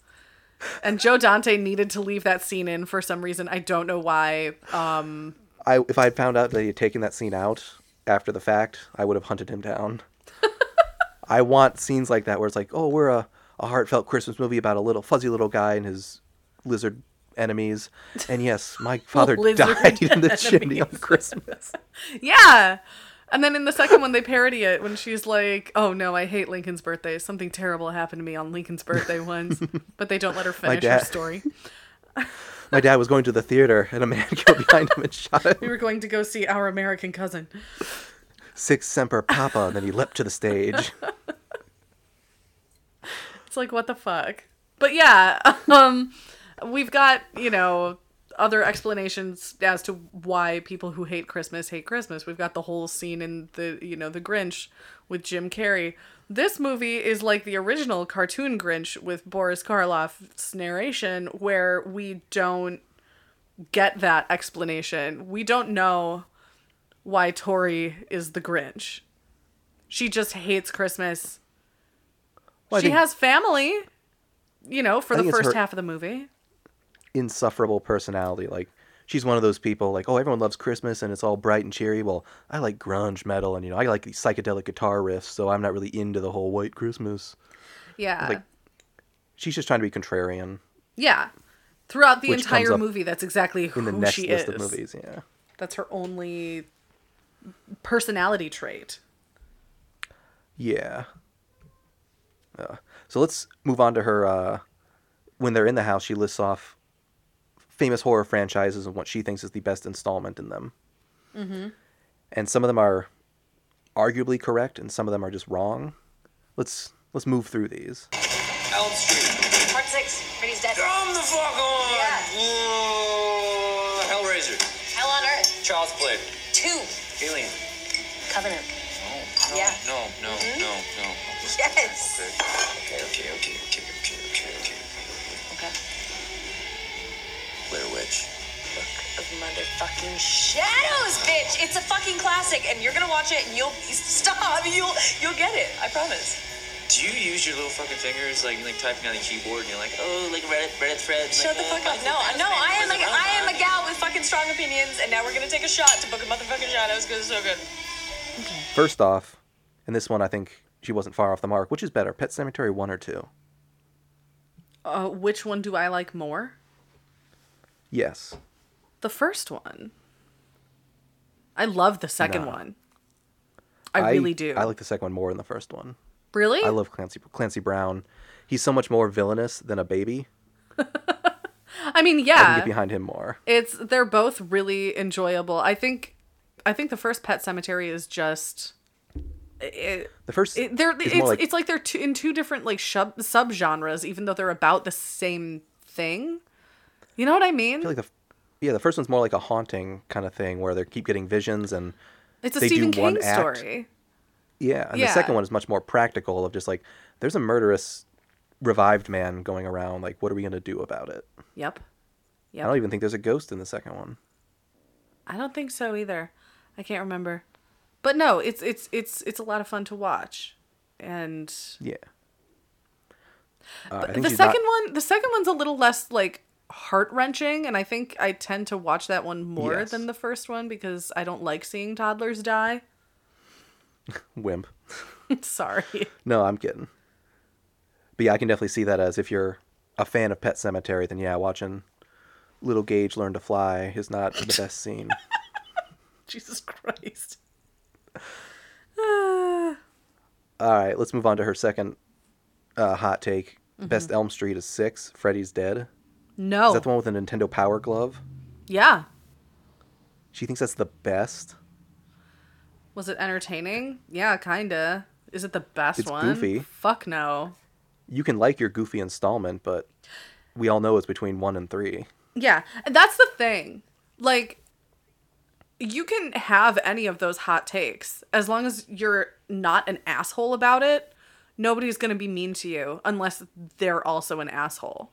F: And Joe Dante needed to leave that scene in for some reason. I don't know why. Um,
E: I if I had found out that he had taken that scene out after the fact, I would have hunted him down. [LAUGHS] I want scenes like that where it's like, oh, we're a, a heartfelt Christmas movie about a little fuzzy little guy and his lizard enemies. And yes, my [LAUGHS] father died in the [LAUGHS] chimney on. Christmas.
F: yeah. And then in the second one, they parody it when she's like, "Oh no, I hate Lincoln's birthday. Something terrible happened to me on Lincoln's birthday [LAUGHS] once." but they don't let her finish her story.
E: My dad was going to the theater and a man [LAUGHS] came behind him and shot him.
F: We were going to go see our American cousin.
E: Six Semper Papa, and then he leapt to the stage.
F: It's like what the fuck. But yeah, [LAUGHS] um we've got, you know, other explanations as to why people who hate Christmas hate Christmas. We've got the whole scene in the, you know, the Grinch with Jim Carrey. This movie is like the original cartoon Grinch with Boris Karloff's narration where we don't get that explanation. We don't know why Tori is the Grinch. She just hates Christmas.
E: Well,
F: she
E: think-
F: has family, you know, for the first
E: her-
F: half of the movie.
E: Insufferable personality. Like she's one of those people like, oh, everyone loves Christmas and it's all bright and cheery. Well, I like grunge metal and you know, I like psychedelic guitar riffs, so I'm not really into the whole white Christmas.
F: Yeah.
E: Like she's just trying to be contrarian.
F: Yeah. Throughout the
E: Which
F: entire movie, that's exactly
E: in the
F: who
E: next
F: she
E: list
F: is.
E: of movies. Yeah.
F: That's her only personality trait.
E: Yeah. Uh, so let's move on to her. Uh, when they're in the house, she lists off famous horror franchises and what she thinks is the best installment in them.
F: Mm-hmm.
E: And some of them are arguably correct, and some of them are just wrong. Let's let's move through these.
K: Elm Street.
I: Part six. Freddy's dead.
K: Come the fuck on!
I: Yeah.
K: Whoa. Hellraiser.
I: Hell on Earth.
K: Child's Play.
I: Two.
K: Alien.
I: Covenant.
K: No, no,
I: Yeah.
K: no, no,
I: Mhm.
K: no, no. [LAUGHS]
I: Yes.
K: Okay,
I: motherfucking shadows, bitch! It's a fucking classic, and you're gonna watch it, and you'll [LAUGHS] stop. You'll you'll get it. I promise.
K: Do you use your little fucking fingers like like typing on the keyboard and you're like, oh, like Reddit Reddit threads?
I: Shut the
K: like,
I: fuck up. No, no, I am a, I am a gal with fucking strong opinions, and now we're gonna take a shot to book a motherfucking shadows because it's so good.
E: First off, and this one I think she wasn't far off the mark. Which is better, Pet Sematary one or two?
F: Uh, which one do I like more?
E: Yes.
F: The first one. I love the second one. I, really do.
E: I like the second one more than the first one.
F: really?
E: I love Clancy Clancy Brown. He's so much more villainous than a baby. [LAUGHS]
F: I mean, yeah.
E: I can get behind him more.
F: It's they're both really enjoyable. I think I think the first Pet Sematary is just it,
E: The first
F: it, they're it's
E: like
F: it's like they're two, in two different like sub subgenres even though they're about the same thing. You know what I mean?
E: I feel like the yeah the first one's more like a haunting kind of thing where they keep getting visions and
F: it's a
E: they do
F: Stephen
E: one
F: King
E: act.
F: story.
E: yeah and
F: Yeah.
E: the second one is much more practical of just like there's a murderous revived man going around like what are we gonna do about it?
F: Yep.
E: I don't even think there's a ghost in the second one.
F: I don't think so either. I can't remember. But no, it's it's it's it's a lot of fun to watch. And
E: Yeah. Uh, I think
F: the
E: she's not-
F: second one the second one's a little less like heart-wrenching and I think I tend to watch that one more
E: Yes.
F: than the first one because I don't like seeing toddlers die. [LAUGHS]
E: wimp.
F: Sorry.
E: No, I'm kidding. But yeah, I can definitely see that as if you're a fan of Pet Sematary, then yeah, watching little Gage learn to fly is not the best scene. [LAUGHS]
F: Jesus Christ. [SIGHS]
E: All right, let's move on to her second uh, hot take.
F: Mm-hmm.
E: Best Elm Street is six. Freddy's dead.
F: No.
E: Is that the one with the Nintendo Power Glove?
F: Yeah.
E: She thinks that's the best.
F: Was it entertaining? Yeah, kinda. Is it the best
E: It's
F: one?
E: goofy.
F: Fuck no.
E: You can like your goofy installment, but we all know it's between one and three.
F: Yeah, and that's the thing. Like, you can have any of those hot takes as long as you're not an asshole about it. Nobody's gonna be mean to you unless they're also an asshole.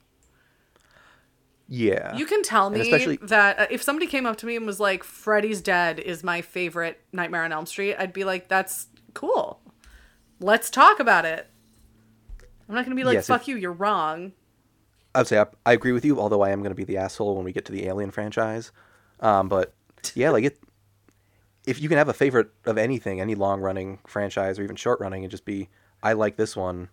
E: Yeah.
F: You can tell me
E: especially-
F: that uh, if somebody came up to me and was like, "Freddy's Dead is my favorite Nightmare on Elm Street," I'd be like, "That's cool. Let's talk about it." I'm not gonna be like,
E: Yes,
F: "Fuck
E: if-
F: you, you're wrong."
E: I would say I, I agree with you, although I am going to be the asshole when we get to the Alien franchise. Um, but yeah, like it. If you can have a favorite of anything, any long running franchise or even short running, and just be, I like this one,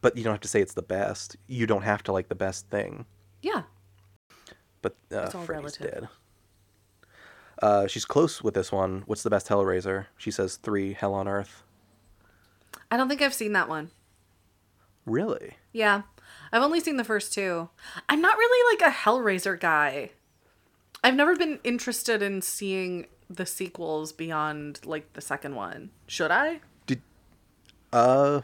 E: but you don't have to say it's the best. You don't have to like the best thing.
F: Yeah.
E: But uh,
F: It's all
E: Freddy's
F: relative.
E: dead. Uh, she's close with this one. What's the best Hellraiser? She says three, Hell on Earth.
F: I don't think I've seen that one.
E: Really?
F: Yeah. I've only seen the first two. I'm not really like a Hellraiser guy. I've never been interested in seeing the sequels beyond like the second one. Should I?
E: Did Uh,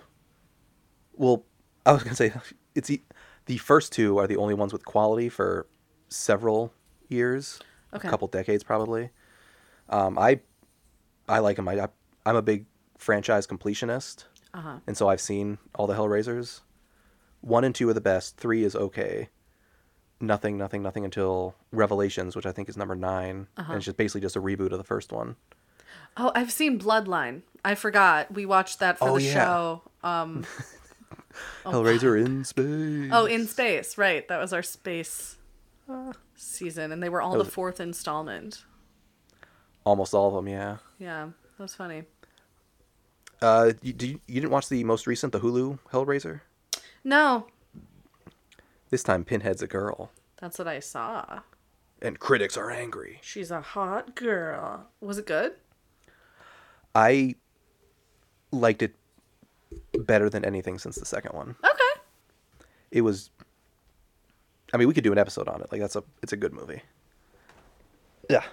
E: well, I was gonna say [LAUGHS] it's e- the first two are the only ones with quality for several years,
F: Okay.
E: a couple decades probably. Um, I I like them. I I'm a big franchise completionist,
F: Uh-huh.
E: and so I've seen all the Hellraisers. One and two are the best. Three is okay. Nothing, nothing, nothing until Revelations, which I think is number 9
F: Uh-huh.
E: and it's just basically just a reboot of the first one.
F: Oh, I've seen Bloodline. I forgot. We watched that for
E: Oh,
F: the
E: yeah.
F: show. Um [LAUGHS] [LAUGHS]
E: Hellraiser in space.
F: Oh, in space, right. That was our space season and they were all the fourth installment.
E: Almost all of them, yeah.
F: Yeah, that was funny.
E: Uh, you, did you, you didn't watch the most recent, the Hulu Hellraiser?
F: No.
E: This time, Pinhead's a girl,
F: That's what I saw.
E: and critics are angry.
F: She's a hot girl. Was it good?
E: I liked it better than anything since the second one.
F: Okay.
E: It was. I mean, we could do an episode on it. Like that's a it's a good movie. Yeah.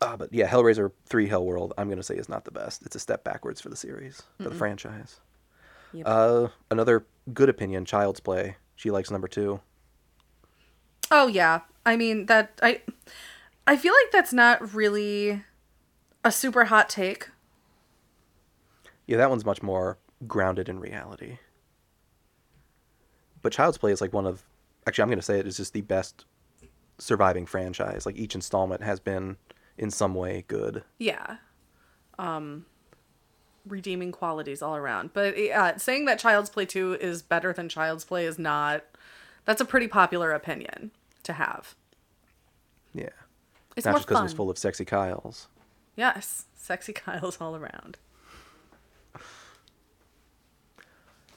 E: Uh, but yeah, Hellraiser three Hell World, I'm gonna say is not the best. It's a step backwards for the series, for the
F: Mm-mm.
E: franchise.
F: Yep.
E: Uh, another good opinion, Child's Play. She likes number two.
F: Oh yeah. I mean that I I feel like that's not really a super hot take.
E: Yeah, that one's much more grounded in reality. But Child's Play is like one of actually I'm gonna say it is just the best surviving franchise. Like each installment has been in some way good.
F: Yeah. Um redeeming qualities all around. But uh, saying that Child's Play 2 is better than Child's Play is not that's a pretty popular opinion to have.
E: Yeah.
F: It's
E: Not just because it was full of sexy Kyles.
F: Yes, sexy [LAUGHS] Kyle's all around.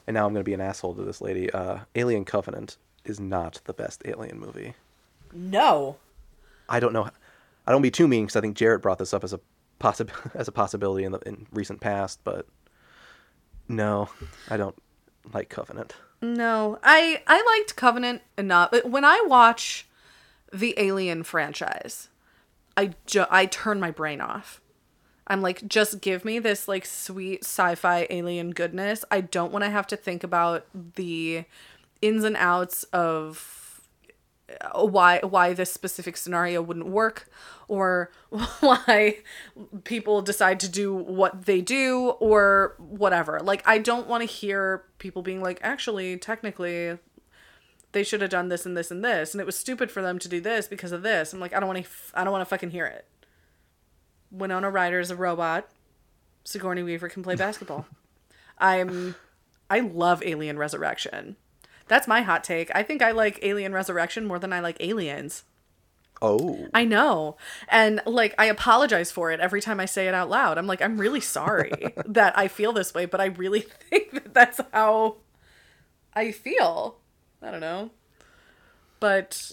E: And now I'm gonna be an asshole to this lady. Uh, Alien Covenant is not the best Alien movie.
F: No.
E: I don't know. I don't be too mean because I think Jarrett brought this up as a possib- [LAUGHS] as a possibility in the in recent past, but no, I don't like Covenant.
F: No, I I liked Covenant enough. But When I watch the Alien franchise, I ju- I turn my brain off. I'm like, just give me this like sweet sci-fi alien goodness. I don't want to have to think about the ins and outs of uh, why why this specific scenario wouldn't work or [LAUGHS] why people decide to do what they do or whatever. Like I don't want to hear people being like actually technically they should have done this and this and this and it was stupid for them to do this because of this. I'm like I don't want to I don't want to fucking hear it. Winona Ryder is a robot. Sigourney Weaver can play basketball. [LAUGHS] I'm I love Alien Resurrection. That's my hot take. I think I like Alien Resurrection more than I like Aliens.
E: Oh,
F: I know. And like I apologize for it every time I say it out loud. I'm like I'm really sorry [LAUGHS] that I feel this way, but I really [LAUGHS] think that that's how I feel. I don't know. But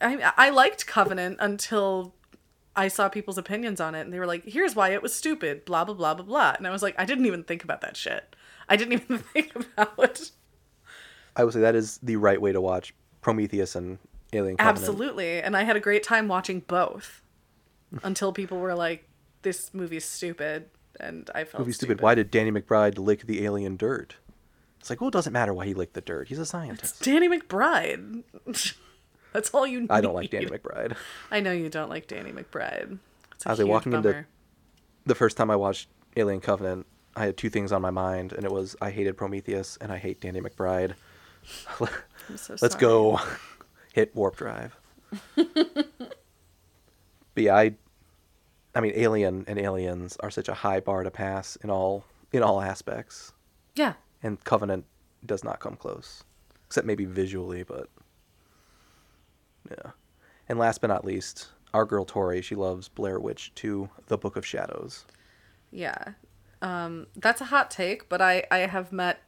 F: I I liked Covenant until I saw people's opinions on it and they were like, "Here's why it was stupid, blah blah blah blah blah." And I was like, I didn't even think about that shit. I didn't even [LAUGHS] think about it.
E: I would say that is the right way to watch Prometheus and Alien Covenant.
F: Absolutely. And I had a great time watching both until people were like, this movie's stupid. And I felt
E: Movie stupid. Why did Danny McBride lick the alien dirt? It's like, well, it doesn't matter why he licked the dirt. He's a scientist.
F: It's Danny McBride. [LAUGHS] [LAUGHS] That's all you need.
E: I don't like Danny McBride.
F: I know you don't like Danny McBride. It's a
E: I was like
F: huge
E: walking into the first time I watched Alien Covenant, I had two things on my mind, and it was I hated Prometheus and I hate Danny McBride. [LAUGHS]
F: So
E: Let's go [LAUGHS] hit warp drive. but yeah, I, I mean, Alien and Aliens are such a high bar to pass in all in all aspects,
F: Yeah.
E: and Covenant does not come close, except maybe visually, but yeah. And last but not least, our girl Tori, she loves Blair Witch 2, The Book of Shadows.
F: Yeah. Um, that's a hot take, but I, I have met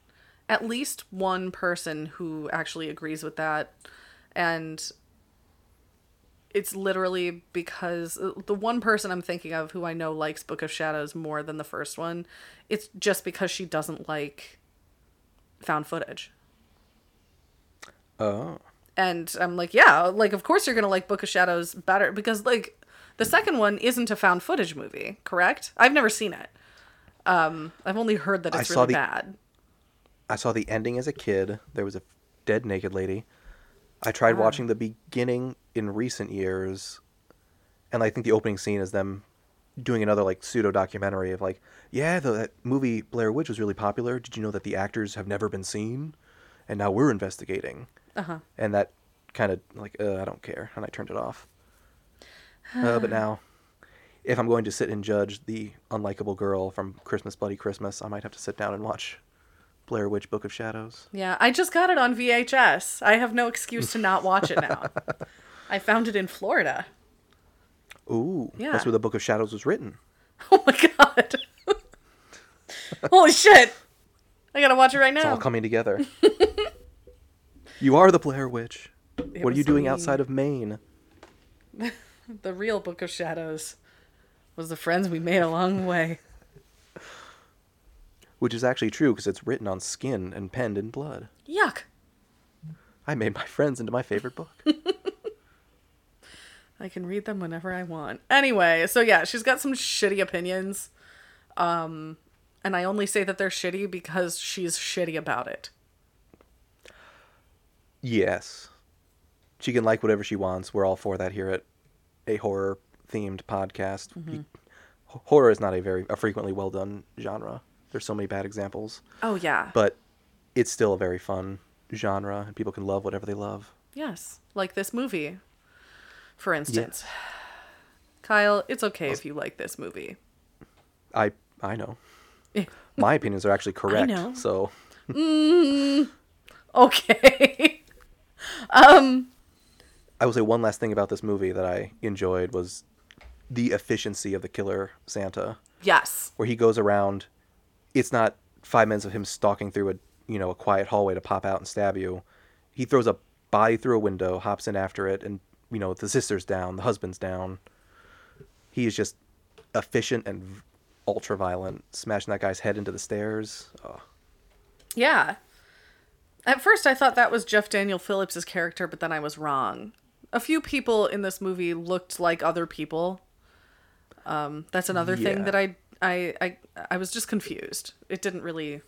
F: at least one person who actually agrees with that. And it's literally because uh, the one person I'm thinking of who I know likes Book of Shadows more than the first one, it's just because she doesn't like found footage.
E: Oh.
F: And I'm like, yeah, like of course you're gonna like Book of Shadows better because like the second one isn't a found footage movie, correct? I've never seen it. Um, I've only heard that it's really
E: the-
F: bad.
E: I saw the ending as a kid. There was a dead naked lady. I tried
F: Ah.
E: watching the beginning in recent years, and I think the opening scene is them doing another like pseudo documentary of like, yeah, the, that movie Blair Witch was really popular. Did you know that the actors have never been seen, and now we're investigating?
F: Uh-huh.
E: And that kind of like, uh, I don't care, and I turned it off. uh, but now, if I'm going to sit and judge the unlikable girl from Christmas Bloody Christmas, I might have to sit down and watch Blair Witch Book of Shadows.
F: Yeah, I just got it on VHS. I have no excuse to not watch it now. [LAUGHS] I found it in Florida.
E: Ooh,
F: Yeah.
E: that's where the Book of Shadows was written. [LAUGHS]
F: Oh my god. [LAUGHS] Holy shit. I gotta watch it right now.
E: It's all coming together. [LAUGHS] You are the Blair Witch.
F: It
E: what are you doing outside of Maine? [LAUGHS]
F: The real Book of Shadows was the friends we made along the way.
E: Which is actually true because it's written on skin and penned in blood.
F: Yuck.
E: I made my friends into my favorite book. [LAUGHS]
F: I can read them whenever I want. Anyway, so yeah, she's got some shitty opinions. Um and I only say that they're shitty because she's shitty about it.
E: yes. She can like whatever she wants. We're all for that here at a horror themed podcast.
F: Mm-hmm.
E: Horror is not a very a frequently well done genre. There's so many bad examples.
F: Oh yeah.
E: But it's still a very fun genre and people can love whatever they love.
F: Yes, like this movie. For instance. Kyle, it's okay if you like this movie.
E: I I know. [LAUGHS] My opinions are actually correct.
F: know.
E: So
F: Mm, okay. [LAUGHS] um
E: I will say one last thing about this movie that I enjoyed was the efficiency of the killer Santa,
F: yes.
E: where he goes around. It's not five minutes of him stalking through a you know a quiet hallway to pop out and stab you. He throws a body through a window, hops in after it, and you know the sister's down, the husband's down. He is just efficient and ultra violent, smashing that guy's head into the stairs. Oh,
F: Yeah. At first, I thought that was Jeff Daniel Phillips' character, but then I was wrong. A few people in this movie looked like other people. Um, that's another thing that I, I, I, I was just confused. It didn't really,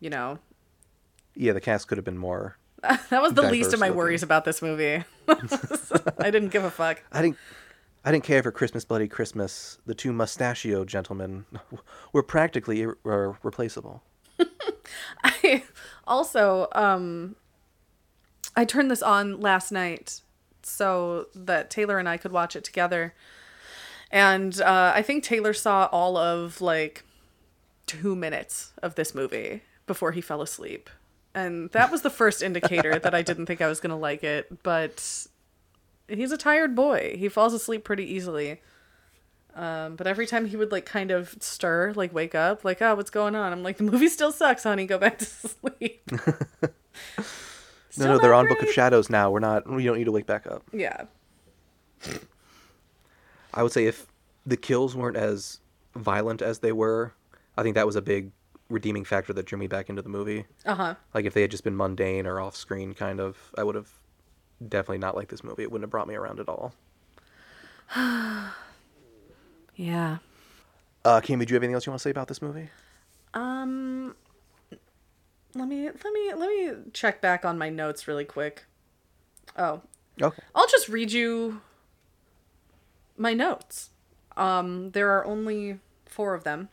F: you know,
E: yeah, the cast could have been more. [LAUGHS]
F: that was the least of my
E: looking.
F: worries about this movie. [LAUGHS] I didn't give a fuck.
E: I didn't. I didn't care for Christmas Bloody Christmas. The two mustachio gentlemen [LAUGHS] were practically ir- replaceable. [LAUGHS]
F: I also um I turned this on last night so that Taylor and I could watch it together. And uh, I think Taylor saw all of like two minutes of this movie before he fell asleep. And that was the first indicator that I didn't think I was going to like it. But he's a tired boy. He falls asleep pretty easily. Um, but every time he would like kind of stir, like wake up, like, oh, what's going on? I'm like, the movie still sucks, honey. Go back to [LAUGHS] sleep. [LAUGHS]
E: no, no, they're on Book of Shadows now. We're not. We don't need to wake back up.
F: yeah.
E: I would say if the kills weren't as violent as they were, I think that was a big redeeming factor that drew me back into the movie.
F: Uh huh.
E: Like if they had just been mundane or off screen, kind of, I would have definitely not like this movie. It wouldn't have brought me around at all. [SIGHS]
F: Yeah.
E: Uh, Kim, do you have anything else you want to say about this movie?
F: Um let me let me let me check back on my notes really quick. Oh.
E: Okay.
F: I'll just read you my notes. Um there are only 4 of them.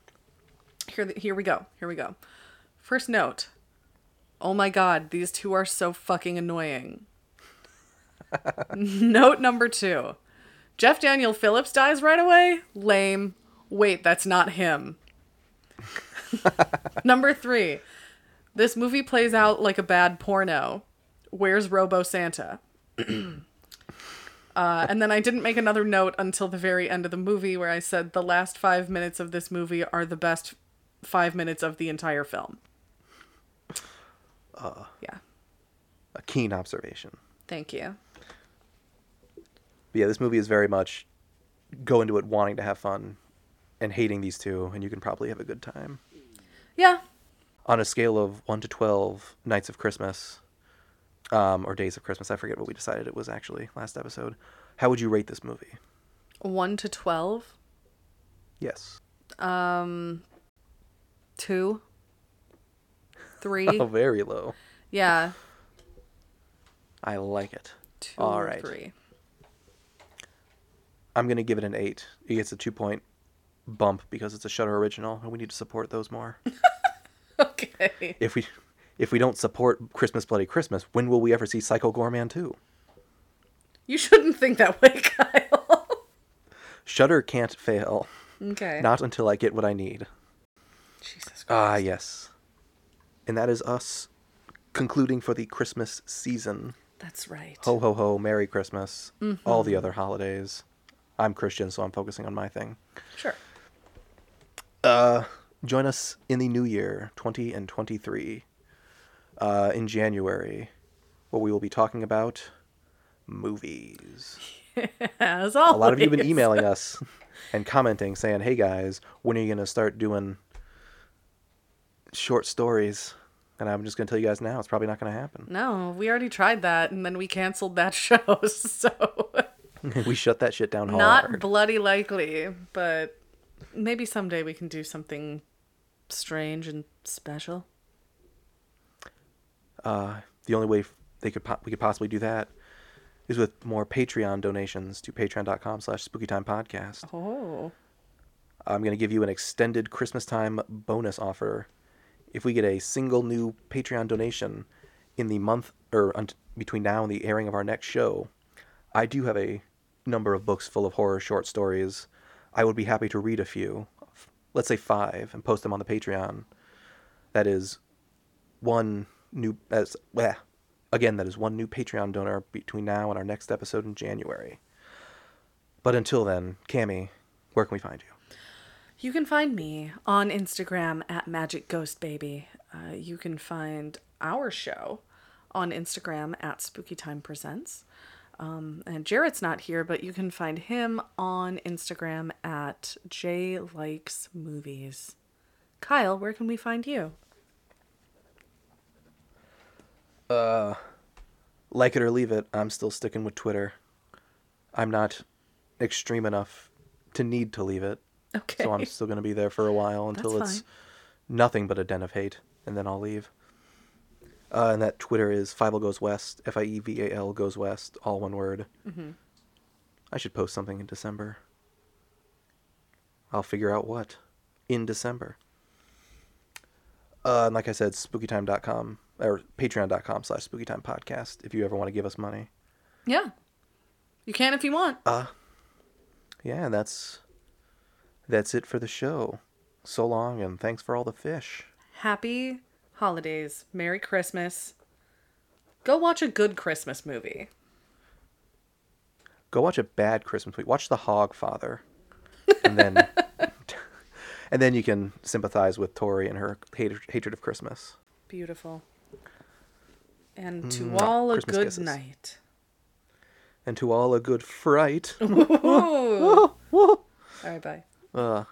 F: Here here we go. Here we go. First note. Oh my god, these two are so fucking annoying. Note number 2. Jeff Daniel Phillips dies right away? Lame. Wait, that's not him. [LAUGHS] Number three, this movie plays out like a bad porno. Where's Robo Santa? [CLEARS THROAT] uh, and then I didn't make another note until the very end of the movie where I said the last five minutes of this movie are the best five minutes of the entire film.
E: Uh,
F: Yeah.
E: A keen observation.
F: Thank you.
E: But yeah, this movie is very much go into it wanting to have fun and hating these two, and you can probably have a good time.
F: Yeah.
E: On a scale of 1 to 12 nights of Christmas, um, or days of Christmas, I forget what we decided it was actually last episode. How would you rate this movie?
F: One to 12.
E: Yes.
F: Um, two. Three. [LAUGHS]
E: Oh, very low.
F: Yeah.
E: I like it.
F: Two
E: All
F: or three.
E: I'm going to give it an 8. It gets a 2 point bump because it's a Shudder original, and we need to support those more. [LAUGHS]
F: okay.
E: If we if we don't support Christmas Bloody Christmas, when will we ever see Psycho Goreman 2?
F: You shouldn't think that way, [LAUGHS] Kyle.
E: Shudder can't fail.
F: Okay.
E: Not until I get what I need.
F: Jesus
E: Ah, yes. And that is us concluding for the Christmas season.
F: That's right.
E: Ho ho ho, Merry Christmas. All the
F: Mhm.
E: other holidays. I'm Christian, so I'm focusing on my thing.
F: Sure.
E: Uh, join us in the new year, 20 and 23. Uh, in January, where we will be talking about movies. [LAUGHS]
F: As always.
E: A lot of you have been emailing [LAUGHS] us and commenting saying, "Hey guys, when are you going to start doing short stories?" And I'm just going to tell you guys now, it's probably not going to happen.
F: No, we already tried that, and then we canceled that [LAUGHS] show. So
E: we shut that shit down hard.
F: not bloody likely, but maybe someday we can do something strange and special.
E: Uh, the only way they could po- we could possibly do that is with more Patreon donations to patreon.com slash spookytimepodcast.
F: Oh.
E: I'm going to give you an extended Christmas time bonus offer. If we get a single new Patreon donation in the month or unt- between now and the airing of our next show, I do have a number of books full of horror short stories. I would be happy to read a few, let's say five, and post them on the Patreon. That is one new as bleh. again that is one new Patreon donor between now and our next episode in January. But until then, Cami, where can we find you?
F: You can find me on Instagram at Magic Ghost Baby. Uh, you can find our show on Instagram at Spooky Time Presents. Um, and Jarrett's not here, but you can find him on Instagram at J Likes Movies. Kyle, where can we find you?
E: Uh, like it or leave it, I'm still sticking with Twitter. I'm not extreme enough to need to leave it.
F: Okay.
E: So I'm still going to be there for a while [LAUGHS] until it's nothing but a den of hate, and then I'll leave. Uh, and that Twitter is Fievel Goes West, F I E V A L Goes West, all one word.
F: Mhm.
E: I should post something in December. I'll figure out what in December. Uh, and like I said, spookytime.com or patreon.com slash spookytime podcast if you ever want to give us money.
F: Yeah. You can if you want.
E: Uh, yeah, that's that's it for the show. So long, and thanks for all the fish.
F: Happy holidays. Merry Christmas. Go watch a good Christmas movie.
E: Go watch a bad Christmas movie. Watch The Hogfather, and then [LAUGHS] and then you can sympathize with Tori and her hatred, hatred of Christmas.
F: Beautiful. And to
E: Mwah.
F: all a
E: Christmas
F: good
E: kisses.
F: night.
E: And to all a good fright.
F: Ooh. [LAUGHS] all right, bye.
E: Uh,